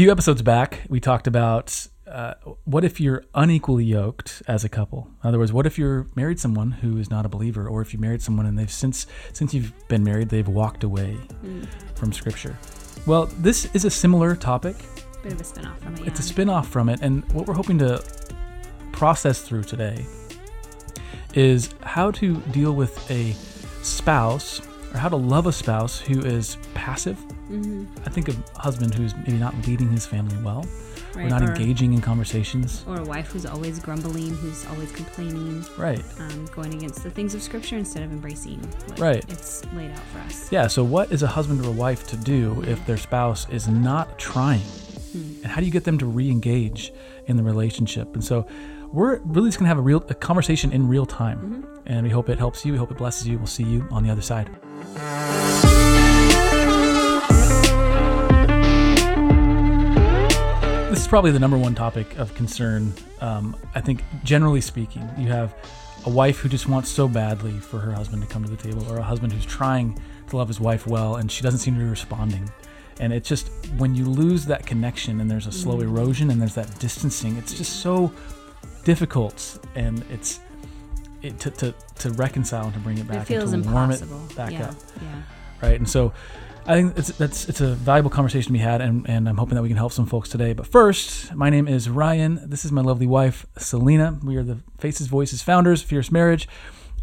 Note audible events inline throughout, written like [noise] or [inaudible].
few episodes back, we talked about uh, what if you're unequally yoked as a couple. In other words, what if you're married someone who is not a believer, or if you married someone and they've since since you've been married, they've walked away from Scripture. Well, this is a similar topic. Bit of a spin off from it. Yeah. It's a spin off from it, and what we're hoping to process through today is how to deal with a spouse or how to love a spouse who is passive. Mhm. I think a husband who's maybe not leading his family well, or not or- engaging in conversations. Or a wife who's always grumbling, who's always complaining, Right. um, going against the things of Scripture instead of embracing what Right. it's laid out for us. Yeah, so what is a husband or a wife to do if their spouse is not trying? And how do you get them to re-engage in the relationship? And so we're really just going to have a real a conversation in real time. And we hope it helps you. We hope it blesses you. We'll see you on the other side. This is probably the number one topic of concern. Um, I think, generally speaking, you have a wife who just wants so badly for her husband to come to the table, or a husband who's trying to love his wife well, and she doesn't seem to be responding. And it's just when you lose that connection, and there's a slow erosion, and there's that distancing, it's just so difficult, and it's it, to, to to reconcile and to bring it back It feels and to warm it back yeah. up Yeah. right? And so I think it's that's it's a valuable conversation to be had, and, and I'm hoping that we can help some folks today. But first, my name is Ryan. This is my lovely wife, Selena. We are the Faces Voices founders, Fierce Marriage.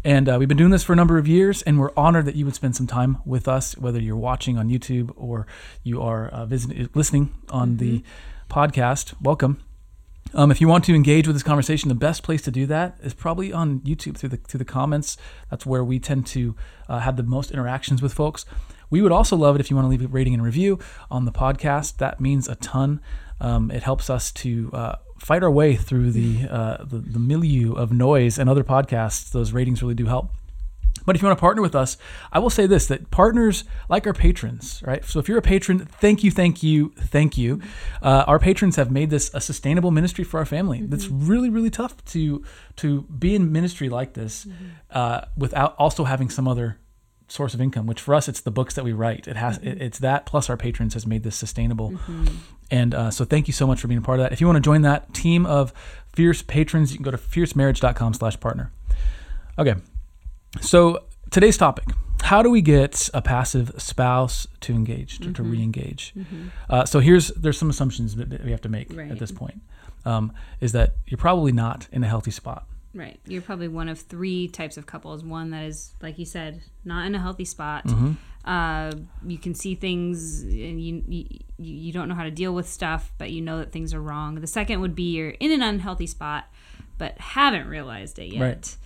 And uh, we've been doing this for a number of years, and we're honored that you would spend some time with us, whether you're watching on YouTube or you are uh, visiting, listening on the podcast. Welcome. Um, if you want to engage with this conversation, the best place to do that is probably on YouTube through the through the comments. That's where we tend to uh, have the most interactions with folks. We would also love it if you want to leave a rating and review on the podcast. That means a ton. Um, it helps us to uh, fight our way through the, uh, the the milieu of noise and other podcasts. Those ratings really do help. But if you want to partner with us, I will say this that partners, like our patrons, right? So if you're a patron, thank you, thank you, thank you. Uh, our patrons have made this a sustainable ministry for our family. That's really, really tough to to be in ministry like this uh, without also having some other source of income. Which for us, it's the books that we write. It has it, it's that plus our patrons has made this sustainable. And uh, so thank you so much for being a part of that. If you want to join that team of fierce patrons, you can go to fiercemarriage.com/partner. Okay. So today's topic: How do we get a passive spouse to engage, to, to re-engage? Uh, so here's there's some assumptions that that we have to make Right. at this point. Um, is that you're probably not in a healthy spot. Right. You're probably one of three types of couples. One that is, like you said, not in a healthy spot. Mm-hmm. Uh, you can see things and you, you you don't know how to deal with stuff, but you know that things are wrong. The second would be you're in an unhealthy spot, but haven't realized it yet.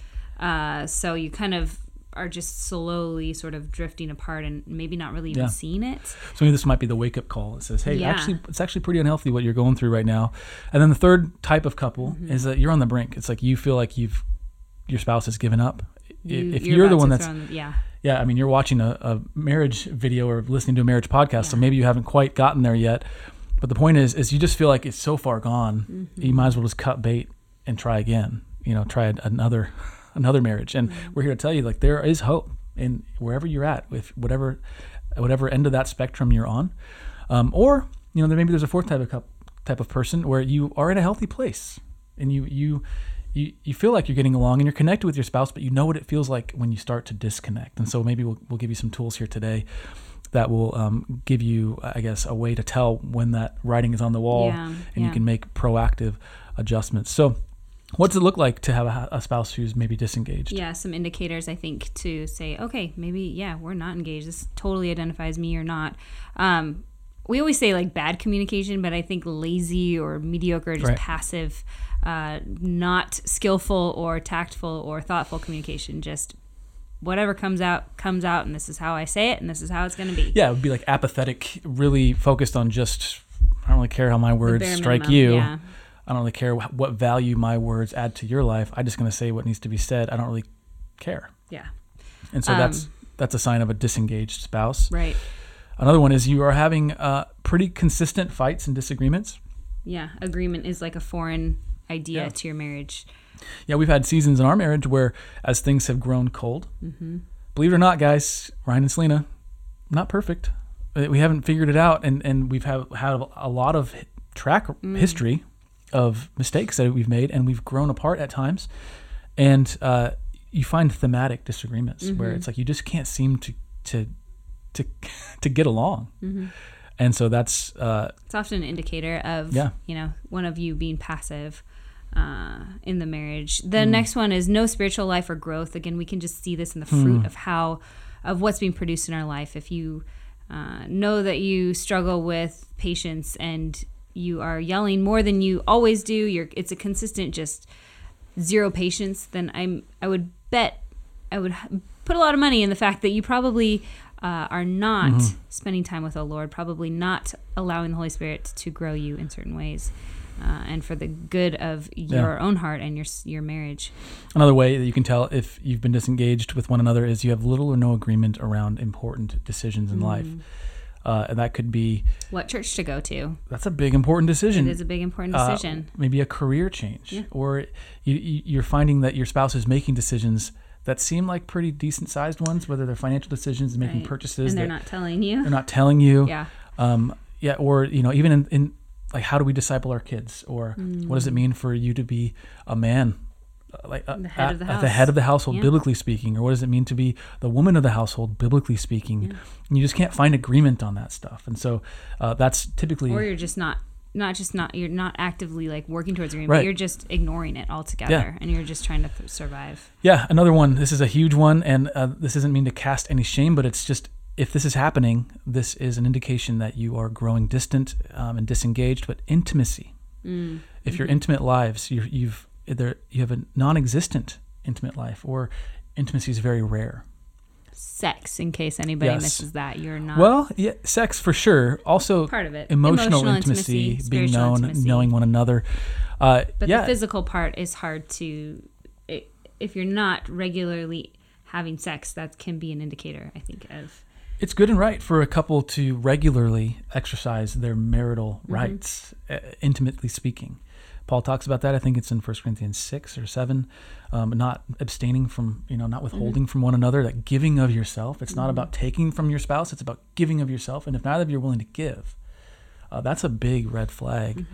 Uh, so you kind of are just slowly sort of drifting apart and maybe not really even Yeah. seeing it. So maybe this might be the wake up call that says, "Hey, Yeah. actually, it's actually pretty unhealthy what you're going through right now." And then the third type of couple Mm-hmm. is that you're on the brink. It's like you feel like you've your spouse has given up. You- if you're, the one that's the- yeah. yeah, I mean, you're watching a, a marriage video or listening to a marriage podcast, so maybe you haven't quite gotten there yet. But the point is, is you just feel like it's so far gone, Mm-hmm. you might as well just cut bait and try again. You know, try another another marriage. And Mm-hmm. we're here to tell you, like, there is hope in wherever you're at, with whatever whatever end of that spectrum you're on, um, or you know, there maybe there's a fourth type of coup- type of person where you are in a healthy place and you you you, you feel like you're getting along and you're connected with your spouse, but you know what it feels like when you start to disconnect. And so maybe we'll, we'll give you some tools here today that will um, give you, I guess, a way to tell when that writing is on the wall Yeah, and you can make proactive adjustments. So, what does it look like to have a, a spouse who's maybe disengaged? yeah some indicators i think to say okay maybe yeah we're not engaged this totally identifies me or not um, we always say like bad communication but i think lazy or mediocre just Right. passive uh, not skillful or tactful or thoughtful communication just whatever comes out comes out and this is how i say it and this is how it's going to be Yeah, it would be like apathetic, really focused on just, I don't really care how my words strike minimum, you. yeah. I don't really care what value my words add to your life. I'm just going to say what needs to be said. I don't really care. yeah And so Um, that's that's a sign of a disengaged spouse. right Another one is you are having uh, pretty consistent fights and disagreements. yeah agreement is like a foreign idea Yeah. to your marriage Yeah, we've had seasons in our marriage where, as things have grown cold, Mm-hmm. believe it or not, guys, Ryan and Selena, not perfect. uh, we haven't figured it out, and and we've had had a lot of track Mm. history of mistakes that we've made, and we've grown apart at times, and uh, you find thematic disagreements where Mm-hmm. it's like you just can't seem to to to [laughs] to get along, Mm-hmm. and so that's uh, It's often an indicator of Yeah. you know one of you being passive uh, in the marriage. The Mm. next one is no spiritual life or growth. Again, we can just see this in the fruit of how of what's being produced in our life. If you uh, know that you struggle with patience and you are yelling more than you always do, you're it's a consistent just zero patience. Then I'm I would bet I would put a lot of money in the fact that you probably uh, are not Mm-hmm. spending time with the Lord, probably not allowing the Holy Spirit to grow you in certain ways, uh, and for the good of your own heart and your your marriage. Another way that you can tell if you've been disengaged with one another is you have little or no agreement around important decisions in life. Mm. Uh, and that could be What church to go to? that's a big important decision. It is a big important Uh, decision. maybe a career change, Yeah. or you, you're finding that your spouse is making decisions that seem like pretty decent sized ones, whether they're financial decisions, making Right. purchases and they're not telling you. they're not telling you. Yeah. Um, yeah, or you know, even in, in like how do we disciple our kids, or what does it mean for you to be a man, uh, like uh. The head at- of the at the head of the household, Yeah. biblically speaking, or what does it mean to be the woman of the household, biblically speaking? And you just can't find agreement on that stuff, and so uh, that's typically Or you're just not not just not you're not actively like working towards agreement. Right. But you're just ignoring it altogether, and you're just trying to th- survive. Yeah, another one. This is a huge one, and uh, this doesn't mean to cast any shame, but it's just if this is happening, this is an indication that you are growing distant um, and disengaged. But intimacy, Mm. if your intimate lives, you, you've either you have a non-existent intimate life, or intimacy is very rare. Sex, in case anybody Yes. misses that, you're not Well, yeah, sex for sure. Also, part of it. emotional, intimacy, being known, intimacy. knowing one another. Uh, But yeah, the physical part is hard to. if you're not regularly having sex, that can be an indicator, I think, of it's good and right for a couple to regularly exercise their marital Mm-hmm. rights, uh, intimately speaking. Paul talks about that. I think it's in 1 Corinthians 6 or 7. Um, not abstaining from, you know, not withholding from one another, that giving of yourself. It's not about taking from your spouse, it's about giving of yourself. And if neither of you are willing to give, uh, that's a big red flag.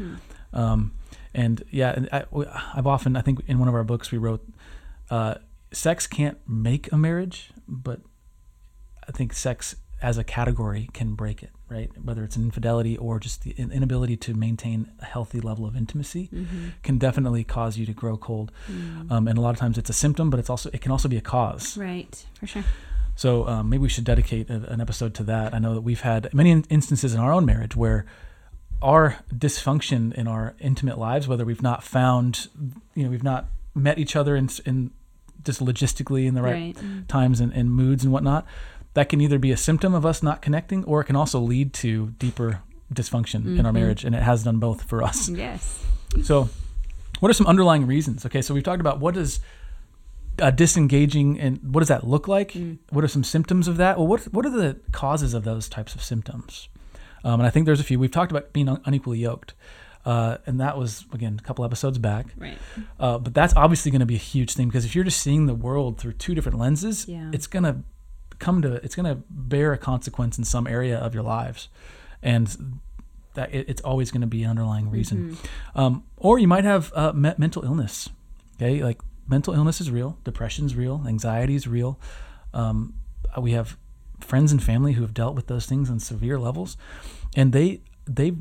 Um, and yeah, and I, have often, I think in one of our books, we wrote, uh, sex can't make a marriage, but I think sex as a category can break it, right? Whether it's an infidelity or just the inability to maintain a healthy level of intimacy can definitely cause you to grow cold. Um, and a lot of times it's a symptom, but it's also it can also be a cause. right for sure. So um, maybe we should dedicate a, an episode to that. I know that we've had many in- instances in our own marriage where our dysfunction in our intimate lives, whether we've not found, you know, we've not met each other in, in just logistically in the right, Right. times and, and moods and whatnot, that can either be a symptom of us not connecting or it can also lead to deeper dysfunction in our marriage. And it has done both for us. Yes. So, what are some underlying reasons? Okay, so we've talked about what is uh, disengaging and what does that look like? What are some symptoms of that? Well, what what are the causes of those types of symptoms? Um, and I think there's a few. We've talked about being un- unequally yoked, uh, and that was again a couple episodes back. Right. Uh, but that's obviously going to be a huge thing because if you're just seeing the world through two different lenses, Yeah. it's going to come to it's going to bear a consequence in some area of your lives, and that it, it's always going to be an underlying reason. Um, or you might have uh, me- mental illness. Okay, like mental illness is real, depression is real, anxiety is real. Um, we have friends and family who have dealt with those things on severe levels, and they they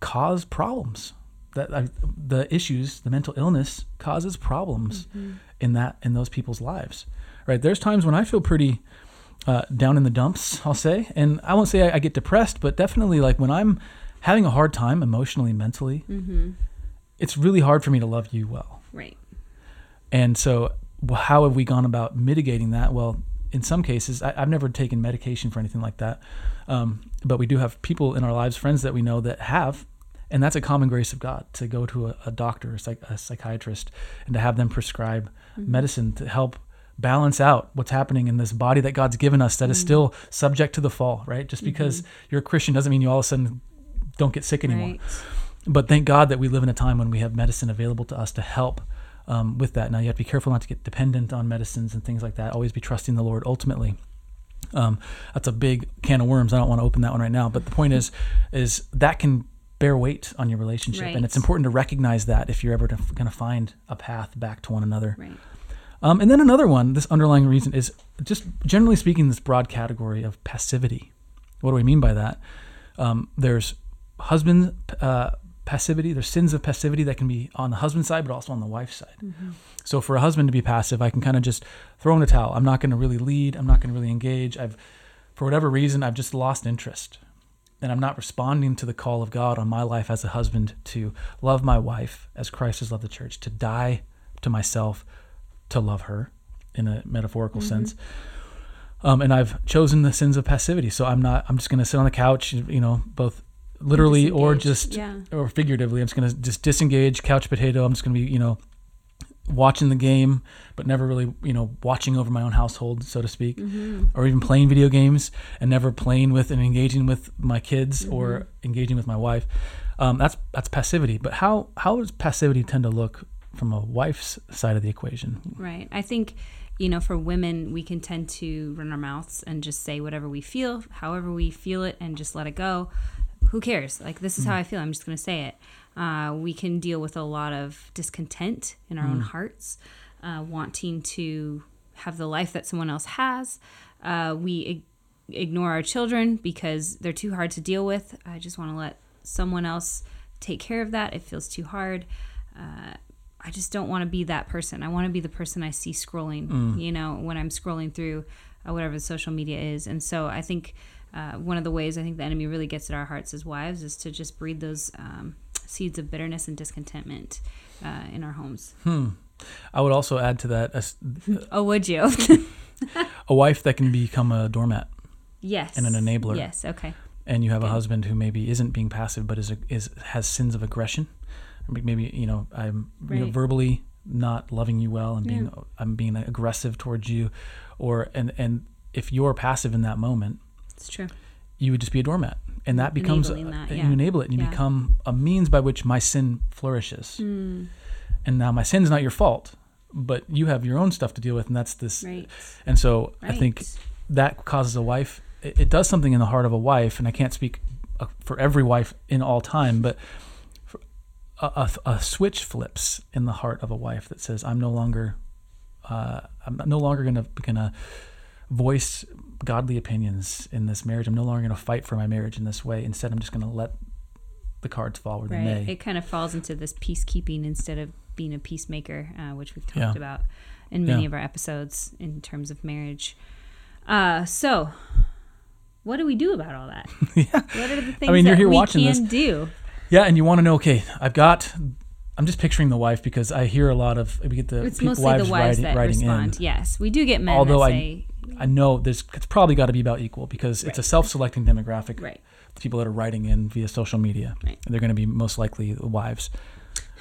cause problems. That uh, the issues, the mental illness causes problems in that in those people's lives. Right? There's times when I feel pretty uh, down in the dumps, I'll say, and I won't say I, I get depressed, but definitely like when I'm having a hard time emotionally, mentally, it's really hard for me to love you well. Right. And so, how have we gone about mitigating that? Well, in some cases, I, I've never taken medication for anything like that, um, but we do have people in our lives, friends that we know that have, and that's a common grace of God to go to a, a doctor, a, psych, a psychiatrist, and to have them prescribe medicine to help balance out what's happening in this body that God's given us that is still subject to the fall. Right? Just because you're a Christian doesn't mean you all of a sudden don't get sick anymore Right. but thank God that we live in a time when we have medicine available to us to help um, with that. Now you have to be careful not to get dependent on medicines and things like that. Always be trusting the Lord ultimately. Um, that's a big can of worms. I don't want to open that one right now. But the point is, is that can bear weight on your relationship, and it's important to recognize that if you're ever going to find a path back to one another. Right. Um, and then another one, this underlying reason is just generally speaking, this broad category of passivity. What do we mean by that? Um, there's husband uh, passivity, there's sins of passivity that can be on the husband side, but also on the wife's side. So for a husband to be passive, I can kind of just throw in a towel. I'm not going to really lead. I'm not going to really engage. I've, for whatever reason, I've just lost interest. And I'm not responding to the call of God on my life as a husband to love my wife as Christ has loved the church, to die to myself, to love her in a metaphorical sense. Um, and I've chosen the sins of passivity. So I'm not, I'm just going to sit on the couch, you know, both literally or just, Yeah. or figuratively. I'm just going to just disengage, couch potato. I'm just going to be, you know, watching the game, but never really, you know, watching over my own household, so to speak, Mm-hmm. or even playing video games and never playing with and engaging with my kids Mm-hmm. or engaging with my wife. Um, that's that's passivity. But how how does passivity tend to look from a wife's side of the equation? Right. I think, you know, for women, we can tend to run our mouths and just say whatever we feel, however we feel it, and just let it go. Who cares? Like, this is how I feel. I'm just going to say it. Uh, we can deal with a lot of discontent in our own hearts, uh, wanting to have the life that someone else has. Uh, we ig- ignore our children because they're too hard to deal with. I just want to let someone else take care of that. It feels too hard. I just don't want to be that person. I want to be the person I see scrolling, you know, when I'm scrolling through uh, whatever the social media is. And so I think uh, one of the ways I think the enemy really gets at our hearts as wives is to just breed those um, seeds of bitterness and discontentment uh, in our homes. I would also add to that a, [laughs] Oh, would you? [laughs] a wife that can become a doormat, yes. And an enabler. Yes. Okay. and you have a husband who maybe isn't being passive, but is a, is has sins of aggression. Maybe you know I'm you know, verbally not loving you well, and being Yeah. I'm being aggressive towards you, or and and if you're passive in that moment, It's true. you would just be a doormat, and that becomes that, yeah. you enable it, and you Yeah. become a means by which my sin flourishes. Mm, And now my sin's not your fault, but you have your own stuff to deal with, and that's this. right. And so I think that causes a wife. It, it does something in the heart of a wife, and I can't speak uh, for every wife in all time, but a, a, a switch flips in the heart of a wife that says, "I'm no longer, uh, I'm no longer gonna gonna voice godly opinions in this marriage. I'm no longer gonna fight for my marriage in this way. Instead, I'm just gonna let the cards fall where they may." It kind of falls into this peacekeeping instead of being a peacemaker, uh, which we've talked Yeah. about in many Yeah. of our episodes in terms of marriage. Uh, so, what do we do about all that? [laughs] yeah, What are the things I mean, you're that here we watching can this. do? Yeah, and you want to know? Okay, I've got. I'm just picturing the wife because I hear a lot of we get the It's people, mostly wives the wives writing, that writing respond. in. Yes, we do get men Although that I- say, I know there's it's probably got to be about equal because it's a self-selecting demographic. right, The people that are writing in via social media, Right. they're going to be most likely the wives.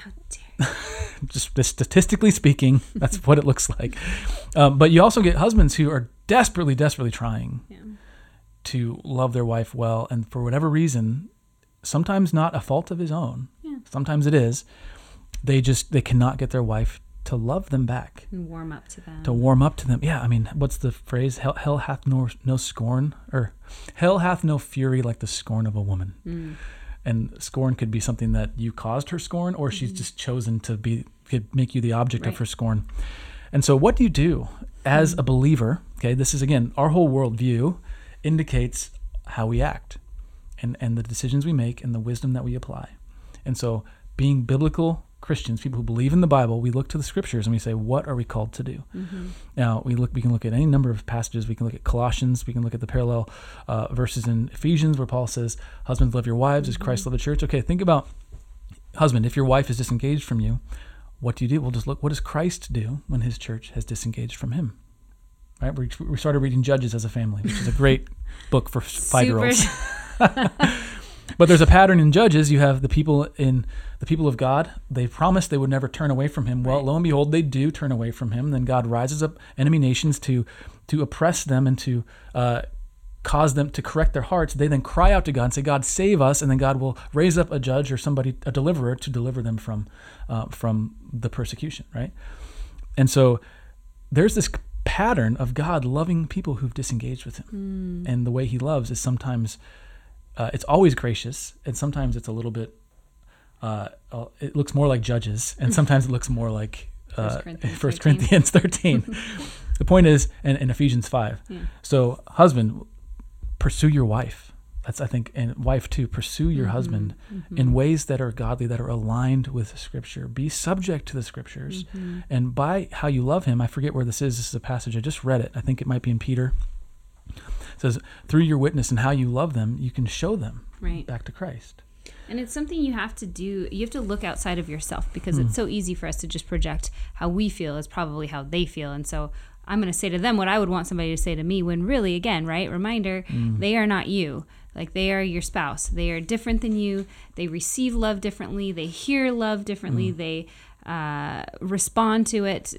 how dare [laughs] Just statistically speaking, [laughs] that's what it looks like. Um, but you also get husbands who are desperately, desperately trying Yeah. to love their wife well, and for whatever reason, sometimes not a fault of his own. Yeah. Sometimes it is. They just they cannot get their wife to love them back. and warm up to them. to warm up to them. Yeah, I mean, what's the phrase? Hell, hell hath no no scorn, or hell hath no fury like the scorn of a woman. Mm. And scorn could be something that you caused her scorn, or she's just chosen to be could make you the object of her scorn. And so, what do you do as a believer? Okay, this is again our whole worldview indicates how we act, and and the decisions we make, and the wisdom that we apply. And so, being biblical Christians, people who believe in the Bible, we look to the scriptures and we say, what are we called to do? Mm-hmm. Now we look. We can look at any number of passages. We can look at Colossians. We can look at the parallel uh, verses in Ephesians where Paul says, "Husbands, love your wives as Christ loved the church." Okay, think about husband. If your wife is disengaged from you, what do you do? We'll just look. What does Christ do when His church has disengaged from Him? Right. We, we started reading Judges as a family, which is a great [laughs] book for five year olds. [laughs] [laughs] But there's a pattern in Judges. You have the people in the people of God. They promised they would never turn away from Him. Well, Right. lo and behold, they do turn away from Him. Then God rises up enemy nations to to oppress them and to uh, cause them to correct their hearts. They then cry out to God and say, "God, save us!" And then God will raise up a judge or somebody, a deliverer, to deliver them from uh, from the persecution. Right. And so there's this pattern of God loving people who've disengaged with Him, Mm. and the way He loves is sometimes uh, it's always gracious, and sometimes it's a little bit. Uh, uh, it looks more like Judges, and sometimes it looks more like First uh, Corinthians First 13. Corinthians thirteen. [laughs] the point is, in, in Ephesians five. Yeah. So, husband, pursue your wife. That's I think, and wife too. Pursue your Mm-hmm. husband in ways that are godly, that are aligned with Scripture. Be subject to the Scriptures, Mm-hmm. and by how you love him. I forget where this is. This is a passage I just read it. I think it might be in Peter. Says through your witness and how you love them, you can show them Right. back to Christ. And it's something you have to do. You have to look outside of yourself because Hmm. it's so easy for us to just project how we feel is probably how they feel. And so I'm going to say to them what I would want somebody to say to me when really, again, right? Reminder, Hmm. they are not you. Like they are your spouse. They are different than you. They receive love differently. They hear love differently. They uh, respond to it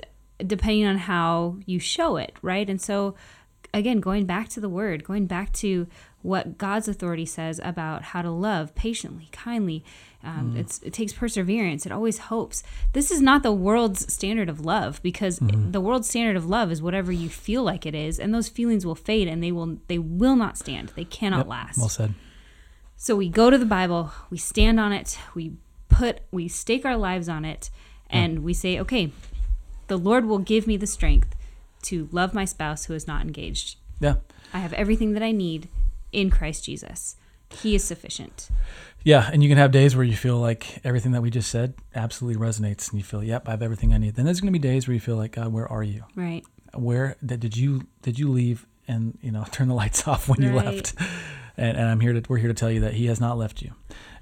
depending on how you show it, right? And so, again, going back to the word, going back to what God's authority says about how to love patiently, kindly. Um, it's, it takes perseverance. It always hopes. This is not the world's standard of love because the world's standard of love is whatever you feel like it is, and those feelings will fade and they will they will not stand. They cannot Yep, last. Well said. So we go to the Bible, we stand on it, we put, we stake our lives on it, and we say, okay, the Lord will give me the strength to love my spouse who is not engaged. Yeah. I have everything that I need in Christ Jesus. He is sufficient. Yeah, and you can have days where you feel like everything that we just said absolutely resonates, and you feel, "Yep, I have everything I need." Then there's going to be days where you feel like, "God, where are you? Right. Where did, did you did you leave and you know [laughs] turn the lights off when you Right. left?" And, and I'm here to we're here to tell you that He has not left you,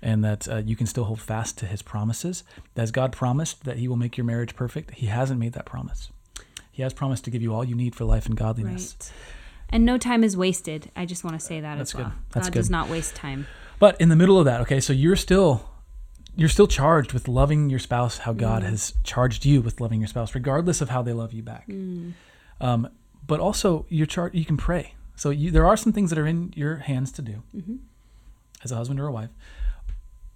and that uh, you can still hold fast to His promises. As God promised that He will make your marriage perfect, He hasn't made that promise. He has promised to give you all you need for life and godliness. Right. And no time is wasted. I just want to say that That's as well. That's God good. does not waste time. But in the middle of that, okay, so you're still you're still charged with loving your spouse how God mm. has charged you with loving your spouse, regardless of how they love you back. Mm. Um, but also, you're char- you can pray. So you, there are some things that are in your hands to do mm-hmm. as a husband or a wife,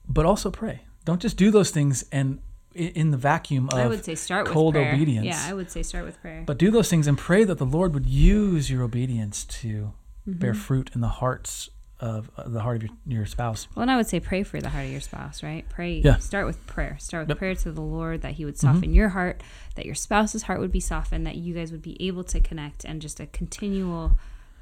but also pray. Don't just do those things and in the vacuum of I would say start cold with prayer. obedience. Yeah, I would say start with prayer. but do those things and pray that the Lord would use your obedience to Mm-hmm. bear fruit in the hearts of uh, the heart of your, your spouse. Well, and I would say pray for the heart of your spouse, right? Pray. Yeah. Start with prayer. Start with Yep. Mm-hmm. prayer to the Lord that He would soften your heart, that your spouse's heart would be softened, that you guys would be able to connect, and just a continual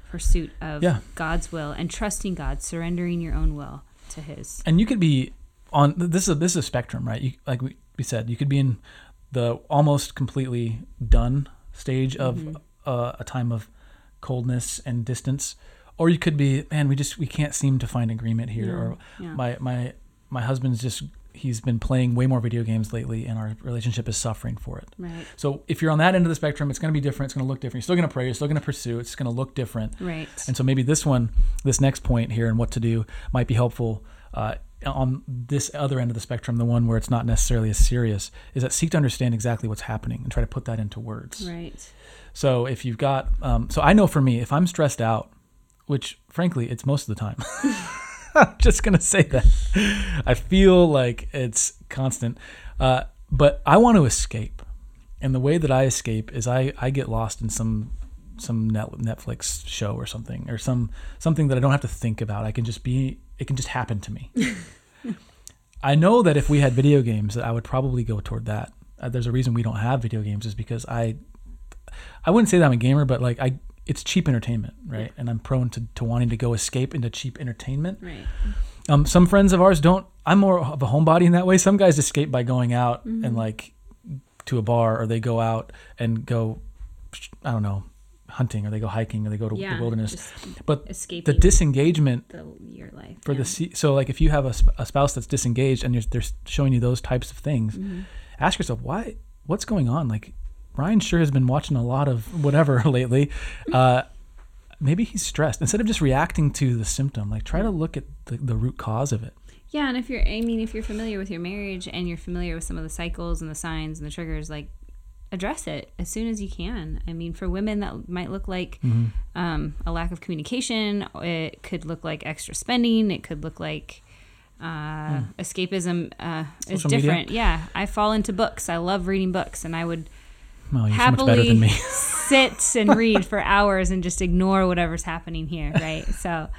pursuit of Yeah. God's will and trusting God, surrendering your own will to His. and you could be on this is a, this is a spectrum right you like we, we said. You could be in the almost completely done stage of Mm-hmm. uh, a time of coldness and distance. Or you could be man we just we can't seem to find agreement here. Or Yeah. my my my husband's just he's been playing way more video games lately and our relationship is suffering for it. Right. so if you're on that end of the spectrum it's going to be different. It's going to look different. You're still going to pray. You're still going to pursue. It's going to look different. Right. and so maybe this one, this next point here and what to do might be helpful. Uh, on this other end of the spectrum, the one where it's not necessarily as serious, is that seek to understand exactly what's happening and try to put that into words. Right. So if you've got, um, so I know for me, if I'm stressed out, which frankly, it's most of the time. [laughs] I'm just going to say that. I feel like it's constant. Uh, but I want to escape. And the way that I escape is I, I get lost in some some Netflix show or something or some something that I don't have to think about. I can just be it can just happen to me. [laughs] I know that if we had video games that I would probably go toward that. Uh, there's a reason we don't have video games is because I I wouldn't say that I'm a gamer, but like I it's cheap entertainment, right? And I'm prone to, to wanting to go escape into cheap entertainment. Right. Um, some friends of ours don't. I'm more of a homebody in that way. Some guys escape by going out and like to a bar, or they go out and go, I don't know, hunting, or they go hiking, or they go to Yeah. the wilderness. But escaping the disengagement the, for yeah. the se- so like if you have a, sp- a spouse that's disengaged and you're, they're showing you those types of things, Mm-hmm. ask yourself why. What's going on? Like Brian sure has been watching a lot of whatever [laughs] lately. Uh, maybe he's stressed. Instead of just reacting to the symptom, like try to look at the, the root cause of it. Yeah, and if you're, I mean, if you're familiar with your marriage and you're familiar with some of the cycles and the signs and the triggers, like address it as soon as you can. I mean, for women, that might look like Mm-hmm. um, a lack of communication. It could look like extra spending. It could look like uh, escapism uh, is Social media? different. Yeah, I fall into books. I love reading books, and I would Well, you're so much better than me. sit and [laughs] read for hours and just ignore whatever's happening here, right? So,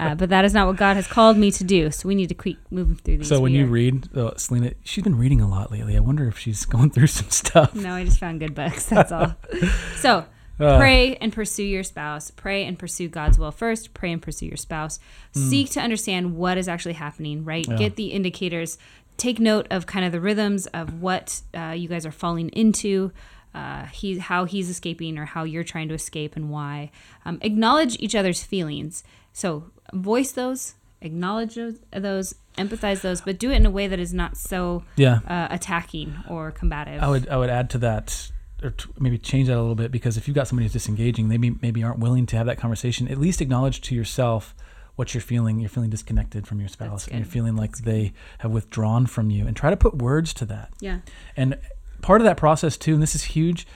uh, but that is not what God has called me to do. So we need to keep moving through these. So when you are- read, uh, Selena, she's been reading a lot lately. I wonder if she's going through some stuff. no, I just found good books. That's all. [laughs] So Uh, pray and pursue your spouse. Pray and pursue God's will first. Pray and pursue your spouse. Seek to understand what is actually happening, right? Yeah. Get the indicators. Take note of kind of the rhythms of what uh, you guys are falling into. Uh, he, how he's escaping or how you're trying to escape and why. Um, acknowledge each other's feelings. So voice those, acknowledge those, empathize those, but do it in a way that is not so yeah, uh, attacking or combative. I would I would add to that, or t- maybe change that a little bit because if you've got somebody who's disengaging, they may, maybe aren't willing to have that conversation. At least acknowledge to yourself what you're feeling. You're feeling disconnected from your spouse, and you're feeling like they have withdrawn from you, and try to put words to that. yeah. And part of that process too, and this is huge.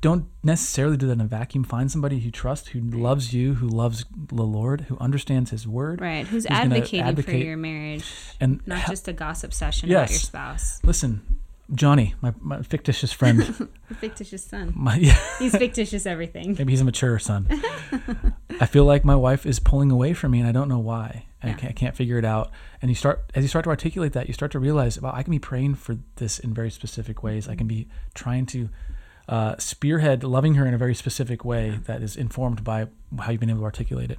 Don't necessarily do that in a vacuum. Find somebody who trusts, who loves you, who loves the Lord, who understands His Word, Right. Who's, gonna advocating for your marriage, and not just a gossip session about your spouse. listen, Johnny, my, my fictitious friend. [laughs] Fictitious son. my, yeah, He's fictitious everything. maybe he's a mature son. [laughs] I feel like my wife is pulling away from me, and I don't know why. I, can't, I can't figure it out. And you start as you start to articulate that, you start to realize, well, I can be praying for this in very specific ways. I can be trying to uh, spearhead loving her in a very specific way that is informed by how you've been able to articulate it.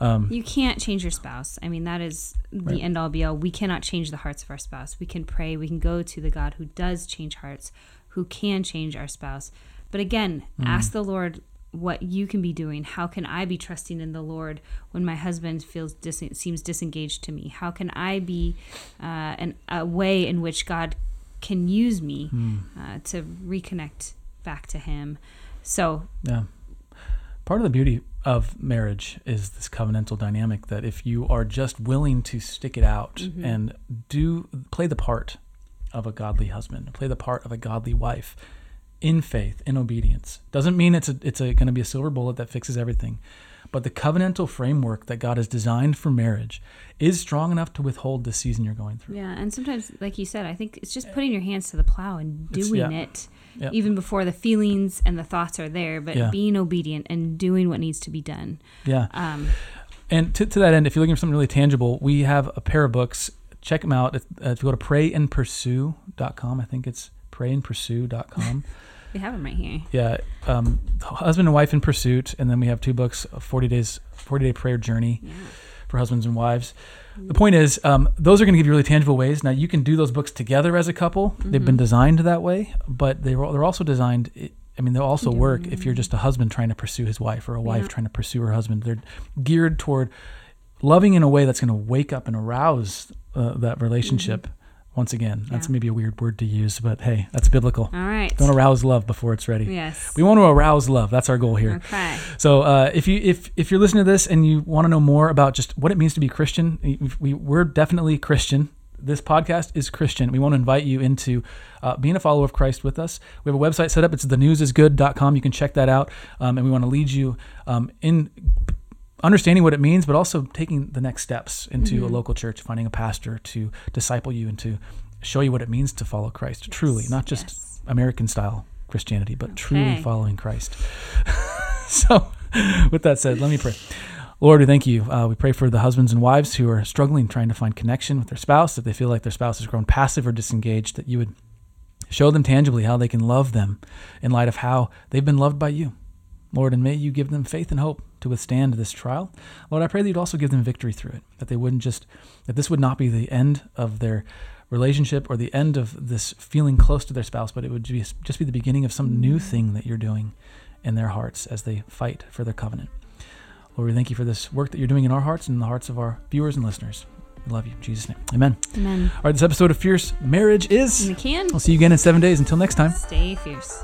Um, You can't change your spouse. I mean, that is the Right. end all be all. We cannot change the hearts of our spouse. We can pray. We can go to the God who does change hearts, who can change our spouse. But again, Mm. ask the Lord what you can be doing. How can I be trusting in the Lord when my husband feels dis- seems disengaged to me? How can I be uh, an, a way in which God can use me Hmm. uh, to reconnect back to Him? So Yeah. Part of the beauty of marriage is this covenantal dynamic that if you are just willing to stick it out Mhm. and do play the part of a godly husband, play the part of a godly wife in faith, in obedience, doesn't mean it's a, it's a, going to be a silver bullet that fixes everything. But the covenantal framework that God has designed for marriage is strong enough to withhold the season you're going through. Yeah, and sometimes, like you said, I think it's just putting your hands to the plow and doing yeah. it, Yeah. even before the feelings and the thoughts are there. But Yeah. being obedient and doing what needs to be done. Yeah. Um, And to, to that end, if you're looking for something really tangible, we have a pair of books. Check them out. If, uh, if you go to prayandpursue.com, I think it's prayandpursue.com. [laughs] we have them right here. yeah. Um, husband and wife in pursuit. And then we have two books, 40 days, 40 day prayer journey Yeah. for husbands and wives. The point is, um, those are going to give you really tangible ways. Now, you can do those books together as a couple. They've been Mhm. designed that way, but they're, they're also designed. I mean, they'll also Yeah. work if you're just a husband trying to pursue his wife or a wife Yeah. trying to pursue her husband. They're geared toward loving in a way that's going to wake up and arouse uh, that relationship. Once again, that's Mm-hmm. Maybe a weird word to use, but hey, that's biblical. All right. Don't arouse love before it's ready. yes. We want to arouse love. That's our goal here. Okay. So uh, if you if if you're listening to this and you want to know more about just what it means to be Christian, we we're definitely Christian. This podcast is Christian. We want to invite you into uh, being a follower of Christ with us. We have a website set up. It's thenewsisgood.com. You can check that out, um, and we want to lead you um, in understanding what it means, but also taking the next steps into a Mhm. local church, finding a pastor to disciple you and to show you what it means to follow Christ truly, not just yes. American style Christianity, but truly following Christ. [laughs] so, with that said, let me pray. Lord, we thank you. Uh, we pray for the husbands and wives who are struggling, trying to find connection with their spouse. If they feel like their spouse has grown passive or disengaged, that you would show them tangibly how they can love them in light of how they've been loved by you. Lord, and may you give them faith and hope to withstand this trial. Lord, I pray that you'd also give them victory through it, that they wouldn't just, that this would not be the end of their relationship or the end of this feeling close to their spouse, but it would be, just be the beginning of some new mm-hmm. thing that you're doing in their hearts as they fight for their covenant. Lord, we thank you for this work that you're doing in our hearts and in the hearts of our viewers and listeners. We love you. In Jesus' name. Amen. Amen. All right, this episode of Fierce Marriage is. Can I'll see you again in seven days. Until next time. stay fierce.